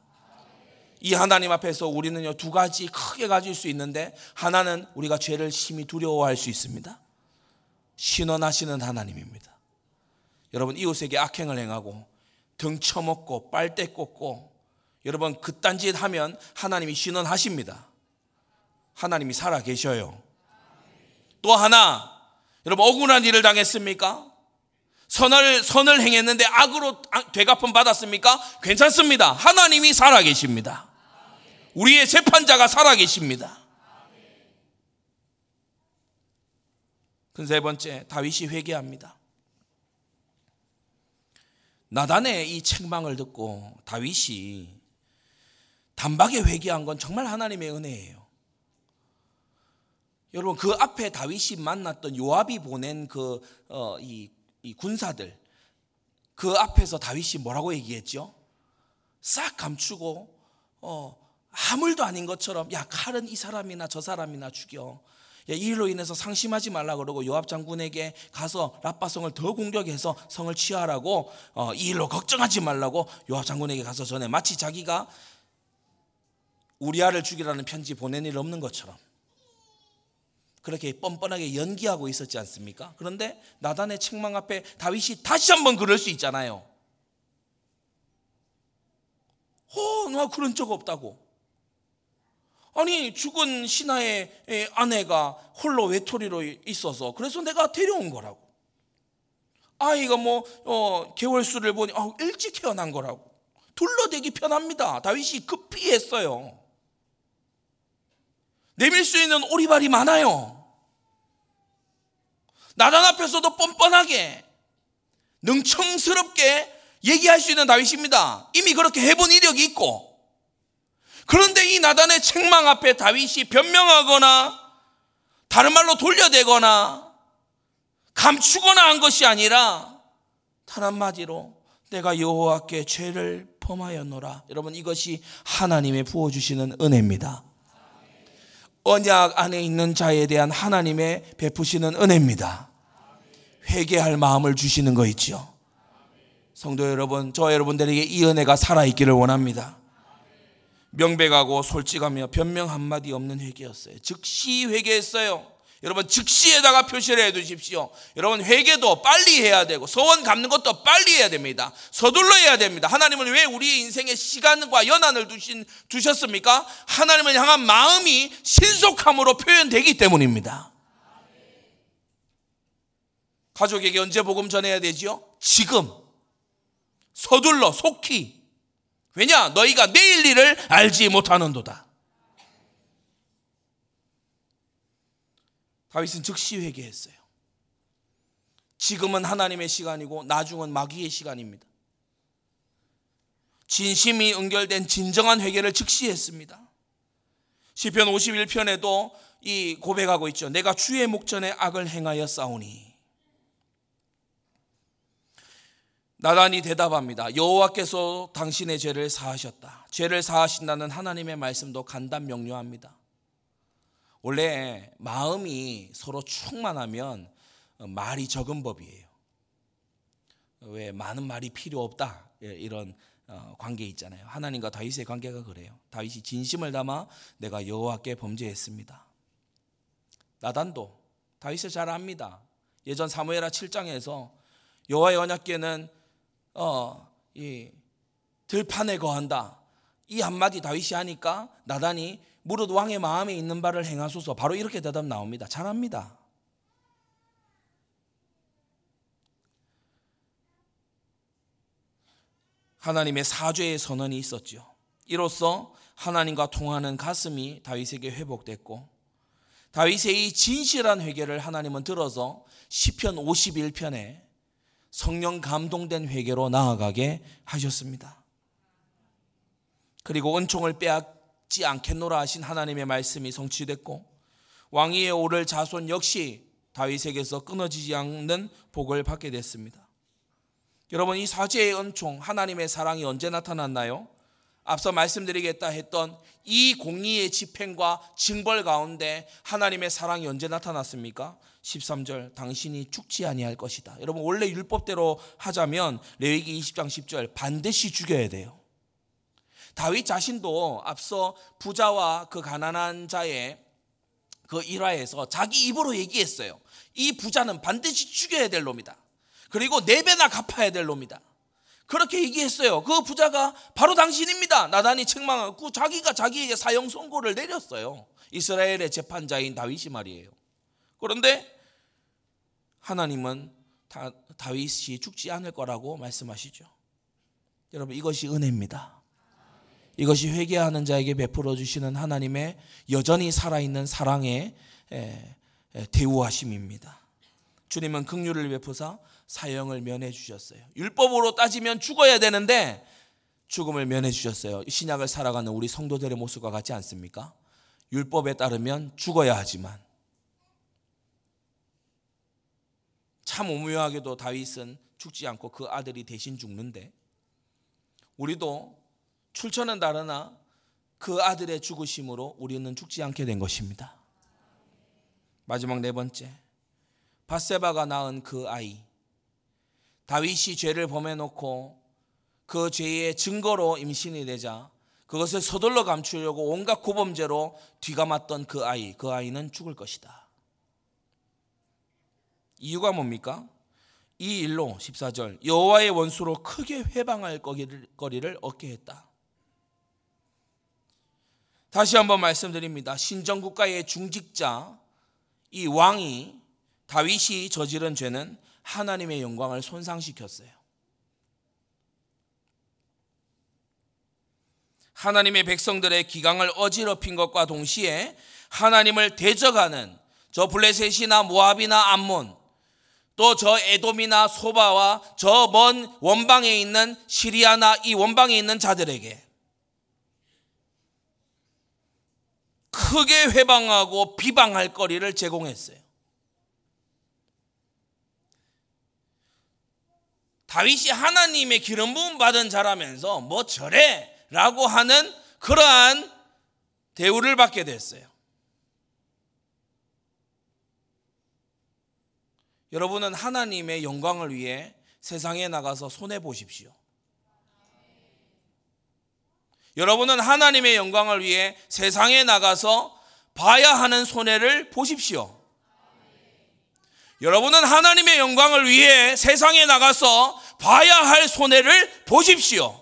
이 하나님 앞에서 우리는요 두 가지 크게 가질 수 있는데 하나는 우리가 죄를 심히 두려워할 수 있습니다. 신원하시는 하나님입니다. 여러분 이웃에게 악행을 행하고 등 쳐먹고 빨대 꽂고 여러분 그딴 짓 하면 하나님이 신원하십니다. 하나님이 살아 계셔요. 또 하나 여러분 억울한 일을 당했습니까? 선을, 선을 행했는데 악으로 되갚음 받았습니까? 괜찮습니다. 하나님이 살아 계십니다. 우리의 재판자가 살아 계십니다. 세 번째, 다윗이 회개합니다. 나단의 이 책망을 듣고 다윗이 단박에 회개한 건 정말 하나님의 은혜예요. 여러분 그 앞에 다윗이 만났던 요압이 보낸 그이 어, 이 군사들 그 앞에서 다윗이 뭐라고 얘기했죠? 싹 감추고 어, 아무 일도 아닌 것처럼 야 칼은 이 사람이나 저 사람이나 죽여. 야, 이 일로 인해서 상심하지 말라 그러고 요압 장군에게 가서 라빠성을 더 공격해서 성을 취하라고 어, 이 일로 걱정하지 말라고 요압 장군에게 가서 전에 마치 자기가 우리아를 죽이라는 편지 보낸 일 없는 것처럼 그렇게 뻔뻔하게 연기하고 있었지 않습니까? 그런데 나단의 책망 앞에 다윗이 다시 한번 그럴 수 있잖아요. 어, 나 그런 적 없다고. 아니, 죽은 신하의 아내가 홀로 외톨이로 있어서 그래서 내가 데려온 거라고. 아이가 뭐, 어, 개월수를 보니, 어, 일찍 태어난 거라고. 둘러대기 편합니다. 다윗이 급히 했어요. 내밀 수 있는 오리발이 많아요. 나단 앞에서도 뻔뻔하게 능청스럽게 얘기할 수 있는 다윗입니다. 이미 그렇게 해본 이력이 있고. 그런데 이 나단의 책망 앞에 다윗이 변명하거나 다른 말로 돌려대거나 감추거나 한 것이 아니라 단 한마디로 내가 여호와께 죄를 범하였노라. 여러분 이것이 하나님의 부어 주시는 은혜입니다. 언약 안에 있는 자에 대한 하나님의 베푸시는 은혜입니다. 회개할 마음을 주시는 거 있죠. 성도 여러분, 저 여러분들에게 이 은혜가 살아있기를 원합니다. 명백하고 솔직하며 변명 한마디 없는 회개였어요. 즉시 회개했어요. 여러분 즉시에다가 표시를 해 두십시오. 여러분 회개도 빨리 해야 되고 소원 갚는 것도 빨리 해야 됩니다. 서둘러 해야 됩니다. 하나님은 왜 우리 인생에 시간과 연한을 두신 두셨습니까? 하나님을 향한 마음이 신속함으로 표현되기 때문입니다. 가족에게 언제 복음 전해야 되지요? 지금 서둘러 속히 왜냐 너희가 내일 일을 알지 못하는도다. 다윗은 즉시 회개했어요. 지금은 하나님의 시간이고 나중은 마귀의 시간입니다. 진심이 응결된 진정한 회개를 즉시 했습니다. 시편 51편에도 이 고백하고 있죠. 내가 주의 목전에 악을 행하여 싸우니. 나단이 대답합니다. 여호와께서 당신의 죄를 사하셨다. 죄를 사하신다는 하나님의 말씀도 간단 명료합니다. 원래 마음이 서로 충만하면 말이 적은 법이에요. 왜 많은 말이 필요 없다 예, 이런 어, 관계 있잖아요. 하나님과 다윗의 관계가 그래요. 다윗이 진심을 담아 내가 여호와께 범죄했습니다. 나단도 다윗을 잘 압니다. 예전 사무엘하 7장에서 여호와의 언약궤는 어, 이 들판에 거한다. 이 한마디 다윗이 하니까 나단이 무릇 왕의 마음에 있는 바를 행하소서 바로 이렇게 대답 나옵니다. 잘합니다. 하나님의 사죄의 선언이 있었지요. 이로써 하나님과 통하는 가슴이 다윗에게 회복됐고 다윗의 이 진실한 회개를 하나님은 들어서 시편 51편에 성령 감동된 회개로 나아가게 하셨습니다. 그리고 은총을 빼앗 지 않겠노라 하신 하나님의 말씀이 성취됐고 왕위에 오를 자손 역시 다윗에게서 끊어지지 않는 복을 받게 됐습니다. 여러분 이 사죄의 은총 하나님의 사랑이 언제 나타났나요? 앞서 말씀드리겠다 했던 이 공의의 집행과 징벌 가운데 하나님의 사랑이 언제 나타났습니까? 13절 당신이 죽지 아니할 것이다. 여러분 원래 율법대로 하자면 레위기 20장 10절 반드시 죽여야 돼요. 다윗 자신도 앞서 부자와 그 가난한 자의 그 일화에서 자기 입으로 얘기했어요. 이 부자는 반드시 죽여야 될 놈이다. 그리고 네 배나 갚아야 될 놈이다. 그렇게 얘기했어요. 그 부자가 바로 당신입니다. 나단이 책망하고 자기가 자기에게 사형 선고를 내렸어요. 이스라엘의 재판자인 다윗이 말이에요. 그런데 하나님은 다, 다윗이 죽지 않을 거라고 말씀하시죠. 여러분 이것이 은혜입니다. 이것이 회개하는 자에게 베풀어 주시는 하나님의 여전히 살아있는 사랑의 대우하심입니다. 주님은 긍휼을 베푸사 사형을 면해 주셨어요. 율법으로 따지면 죽어야 되는데 죽음을 면해 주셨어요. 신약을 살아가는 우리 성도들의 모습과 같지 않습니까? 율법에 따르면 죽어야 하지만 참 오묘하게도 다윗은 죽지 않고 그 아들이 대신 죽는데 우리도 출처는 다르나 그 아들의 죽으심으로 우리는 죽지 않게 된 것입니다. 마지막 네 번째 바세바가 낳은 그 아이 다윗이 죄를 범해놓고 그 죄의 증거로 임신이 되자 그것을 서둘러 감추려고 온갖 고범죄로 뒤감았던 그 아이, 그 아이는 죽을 것이다. 이유가 뭡니까? 이 일로 14절 여호와의 원수로 크게 회방할 거리를 얻게 했다. 다시 한번 말씀드립니다. 신정국가의 중직자 이 왕이 다윗이 저지른 죄는 하나님의 영광을 손상시켰어요. 하나님의 백성들의 기강을 어지럽힌 것과 동시에 하나님을 대적하는 저 블레셋이나 모압이나 암몬 또 저 에돔이나 소바와 저 먼 원방에 있는 시리아나 이 원방에 있는 자들에게 크게 회방하고 비방할 거리를 제공했어요. 다윗이 하나님의 기름 부음 받은 자라면서 뭐 저래 라고 하는 그러한 대우를 받게 됐어요. 여러분은 하나님의 영광을 위해 세상에 나가서 손해 보십시오. 여러분은 하나님의 영광을 위해 세상에 나가서 봐야 하는 손해를 보십시오. 여러분은 하나님의 영광을 위해 세상에 나가서 봐야 할 손해를 보십시오.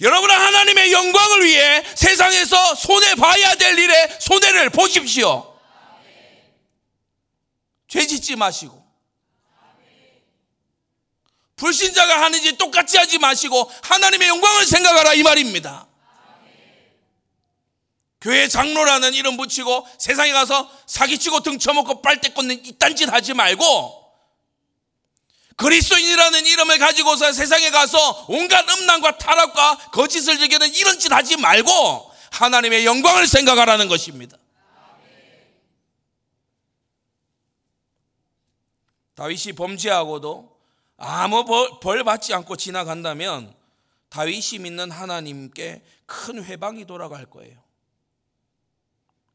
여러분은 하나님의 영광을 위해 세상에서 손해 봐야 될 일에 손해를 보십시오. 죄 짓지 마시고. 불신자가 하는지 똑같이 하지 마시고 하나님의 영광을 생각하라 이 말입니다. 교회 장로라는 이름 붙이고 세상에 가서 사기치고 등쳐먹고 빨대 꽂는 이딴 짓 하지 말고 그리스도인이라는 이름을 가지고서 세상에 가서 온갖 음란과 타락과 거짓을 즐기는 이런 짓 하지 말고 하나님의 영광을 생각하라는 것입니다. 다윗이 범죄하고도 아무 벌 받지 않고 지나간다면 다윗이 믿는 하나님께 큰 회방이 돌아갈 거예요.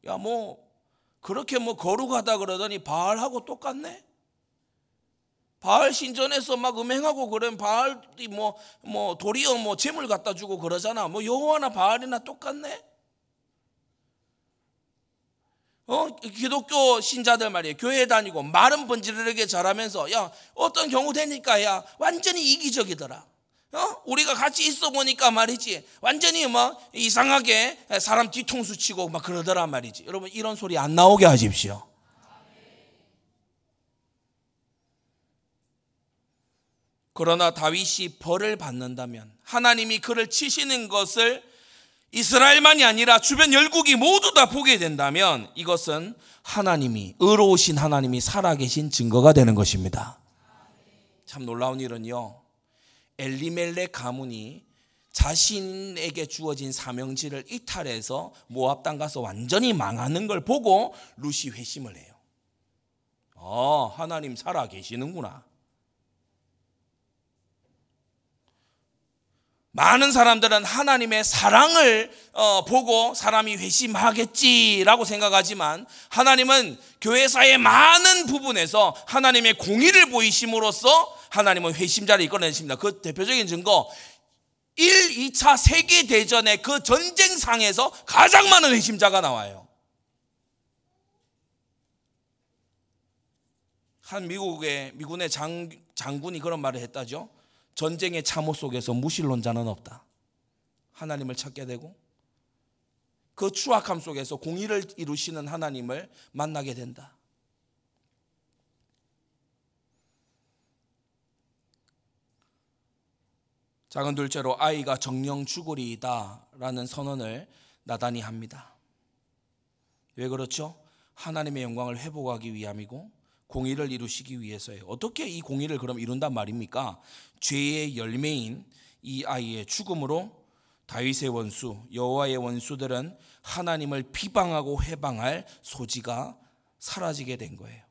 야, 뭐, 그렇게 뭐 거룩하다 그러더니 바알하고 똑같네? 바알 신전에서 막 음행하고 그런 바알이 뭐, 뭐, 도리어 뭐 재물 갖다 주고 그러잖아. 뭐 여호와나 바알이나 똑같네? 어, 기독교 신자들 말이에요. 교회 다니고 말은 번지르르게 잘하면서 야, 어떤 경우 되니까 야, 완전히 이기적이더라. 어? 우리가 같이 있어 보니까 말이지. 완전히 뭐 이상하게 사람 뒤통수 치고 막 그러더란 말이지. 여러분 이런 소리 안 나오게 하십시오. 그러나 다윗이 벌을 받는다면 하나님이 그를 치시는 것을 이스라엘만이 아니라 주변 열국이 모두 다 보게 된다면 이것은 하나님이 의로우신 하나님이 살아계신 증거가 되는 것입니다. 참 놀라운 일은요. 엘리멜렉 가문이 자신에게 주어진 사명지를 이탈해서 모압 땅 가서 완전히 망하는 걸 보고 루시 회심을 해요. 어, 하나님 살아 계시는구나. 많은 사람들은 하나님의 사랑을 어, 보고 사람이 회심하겠지라고 생각하지만 하나님은 교회사의 많은 부분에서 하나님의 공의를 보이심으로써 하나님은 회심자를 이끌어내십니다. 그 대표적인 증거 1, 2차 세계대전의 그 전쟁상에서 가장 많은 회심자가 나와요. 한 미국의 미군의 장, 장군이 그런 말을 했다죠. 전쟁의 참호 속에서 무신론자는 없다. 하나님을 찾게 되고 그 추악함 속에서 공의를 이루시는 하나님을 만나게 된다. 작은 둘째로 아이가 정령 죽으리이다라는 선언을 나단이 합니다. 왜 그렇죠? 하나님의 영광을 회복하기 위함이고 공의를 이루시기 위해서예요. 어떻게 이 공의를 그럼 이룬단 말입니까? 죄의 열매인 이 아이의 죽음으로 다윗의 원수, 여호와의 원수들은 하나님을 비방하고 회방할 소지가 사라지게 된 거예요.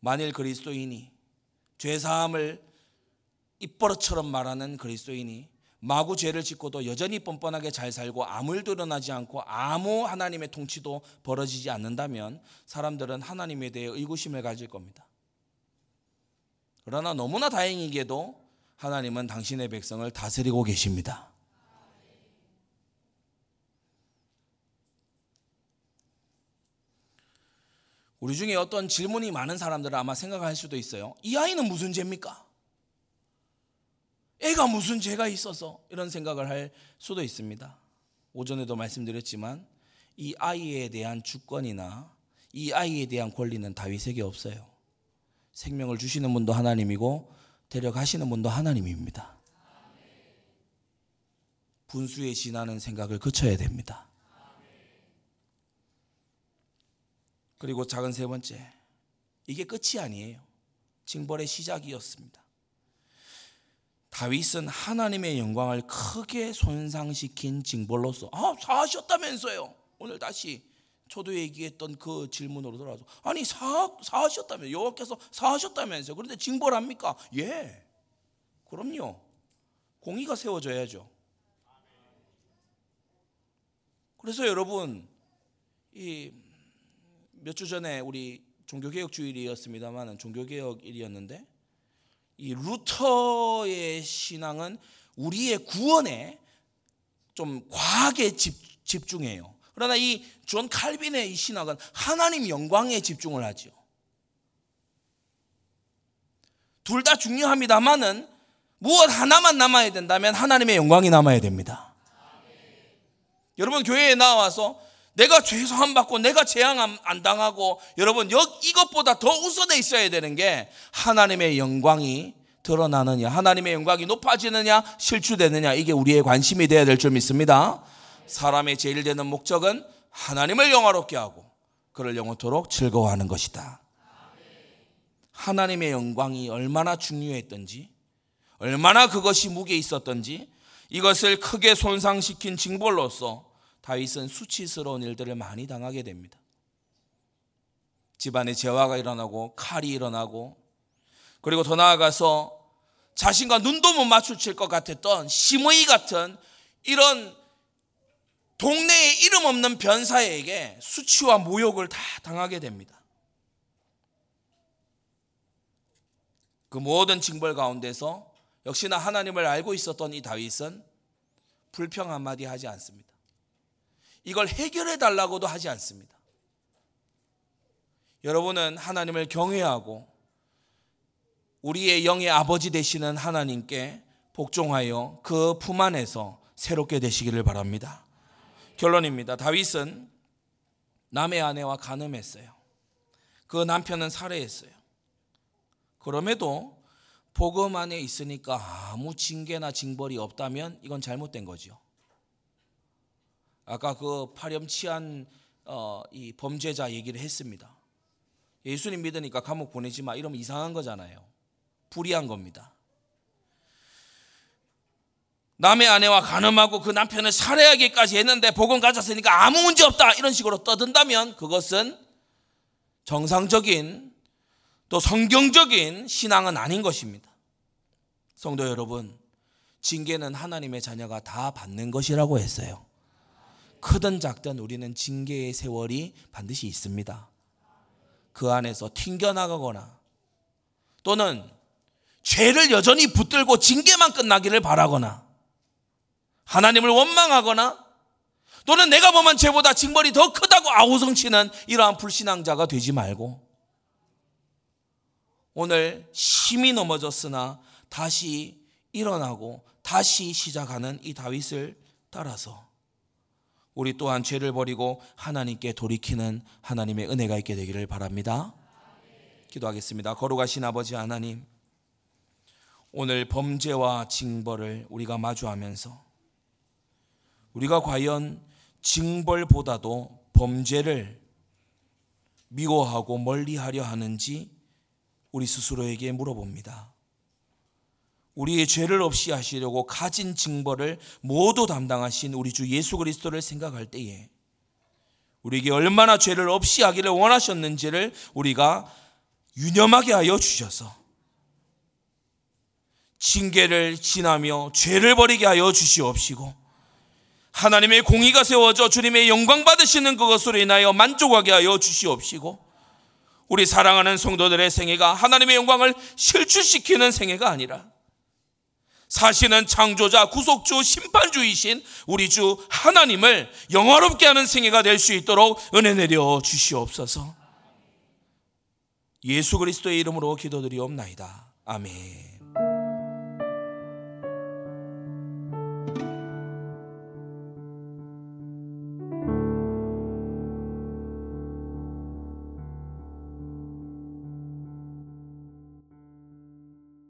만일 그리스도인이 죄 사함을 입버릇처럼 말하는 그리스도인이 마구 죄를 짓고도 여전히 뻔뻔하게 잘 살고 아무 일도 일어나지 않고 아무 하나님의 통치도 벌어지지 않는다면 사람들은 하나님에 대해 의구심을 가질 겁니다. 그러나 너무나 다행이게도 하나님은 당신의 백성을 다스리고 계십니다. 우리 중에 어떤 질문이 많은 사람들은 아마 생각할 수도 있어요. 이 아이는 무슨 죄입니까? 애가 무슨 죄가 있어서 이런 생각을 할 수도 있습니다. 오전에도 말씀드렸지만 이 아이에 대한 주권이나 이 아이에 대한 권리는 다윗에게 없어요. 생명을 주시는 분도 하나님이고 데려가시는 분도 하나님입니다. 분수에 지나는 생각을 그쳐야 됩니다. 그리고 작은 세 번째, 이게 끝이 아니에요. 징벌의 시작이었습니다. 다윗은 하나님의 영광을 크게 손상시킨 징벌로서 아 사하셨다면서요. 오늘 다시 저도 얘기했던 그 질문으로 돌아와서 아니 사 사하셨다면 여호와께서 사하셨다면서요. 그런데 징벌합니까? 예. 그럼요. 공의가 세워져야죠. 그래서 여러분 이 몇 주 전에 우리 종교개혁 주일이었습니다만은 종교개혁 일이었는데 이 루터의 신앙은 우리의 구원에 좀 과하게 집, 집중해요. 그러나 이 존 칼빈의 이 신학은 하나님 영광에 집중을 하죠. 둘다 중요합니다만은 무엇 하나만 남아야 된다면 하나님의 영광이 남아야 됩니다. 여러분 교회에 나와서 내가 죄송함 받고 내가 재앙 안 당하고 여러분 이것보다 더 우선에 있어야 되는 게 하나님의 영광이 드러나느냐 하나님의 영광이 높아지느냐 실추되느냐 이게 우리의 관심이 되어야 될 줄 믿습니다. 사람의 제일 되는 목적은 하나님을 영화롭게 하고 그를 영원토록 즐거워하는 것이다. 하나님의 영광이 얼마나 중요했던지 얼마나 그것이 무게 있었던지 이것을 크게 손상시킨 징벌로서 다윗은 수치스러운 일들을 많이 당하게 됩니다. 집안에 재화가 일어나고 칼이 일어나고 그리고 더 나아가서 자신과 눈도 못 맞추칠 것 같았던 심의 같은 이런 동네에 이름 없는 변사에게 수치와 모욕을 다 당하게 됩니다. 그 모든 징벌 가운데서 역시나 하나님을 알고 있었던 이 다윗은 불평 한마디 하지 않습니다. 이걸 해결해 달라고도 하지 않습니다. 여러분은 하나님을 경외하고 우리의 영의 아버지 되시는 하나님께 복종하여 그 품 안에서 새롭게 되시기를 바랍니다. 결론입니다. 다윗은 남의 아내와 간음했어요. 그 남편은 살해했어요. 그럼에도 복음 안에 있으니까 아무 징계나 징벌이 없다면 이건 잘못된 거죠. 아까 그 파렴치한 어, 이 범죄자 얘기를 했습니다. 예수님 믿으니까 감옥 보내지 마 이러면 이상한 거잖아요. 불의한 겁니다. 남의 아내와 간음하고 그 남편을 살해하기까지 했는데 복음 가졌으니까 아무 문제 없다 이런 식으로 떠든다면 그것은 정상적인 또 성경적인 신앙은 아닌 것입니다. 성도 여러분, 징계는 하나님의 자녀가 다 받는 것이라고 했어요. 크든 작든 우리는 징계의 세월이 반드시 있습니다. 그 안에서 튕겨나가거나 또는 죄를 여전히 붙들고 징계만 끝나기를 바라거나 하나님을 원망하거나 또는 내가 범한 죄보다 징벌이 더 크다고 아우성치는 이러한 불신앙자가 되지 말고 오늘 심히 넘어졌으나 다시 일어나고 다시 시작하는 이 다윗을 따라서 우리 또한 죄를 버리고 하나님께 돌이키는 하나님의 은혜가 있게 되기를 바랍니다. 기도하겠습니다. 거룩하신 아버지 하나님, 오늘 범죄와 징벌을 우리가 마주하면서 우리가 과연 징벌보다도 범죄를 미워하고 멀리하려 하는지 우리 스스로에게 물어봅니다. 우리의 죄를 없이 하시려고 가진 징벌을 모두 담당하신 우리 주 예수 그리스도를 생각할 때에 우리에게 얼마나 죄를 없이 하기를 원하셨는지를 우리가 유념하게 하여 주셔서 징계를 지나며 죄를 버리게 하여 주시옵시고 하나님의 공의가 세워져 주님의 영광 받으시는 그것으로 인하여 만족하게 하여 주시옵시고 우리 사랑하는 성도들의 생애가 하나님의 영광을 실추시키는 생애가 아니라 사시는 창조자, 구속주, 심판주이신 우리 주 하나님을 영화롭게 하는 생애가 될 수 있도록 은혜 내려 주시옵소서. 예수 그리스도의 이름으로 기도드리옵나이다. 아멘.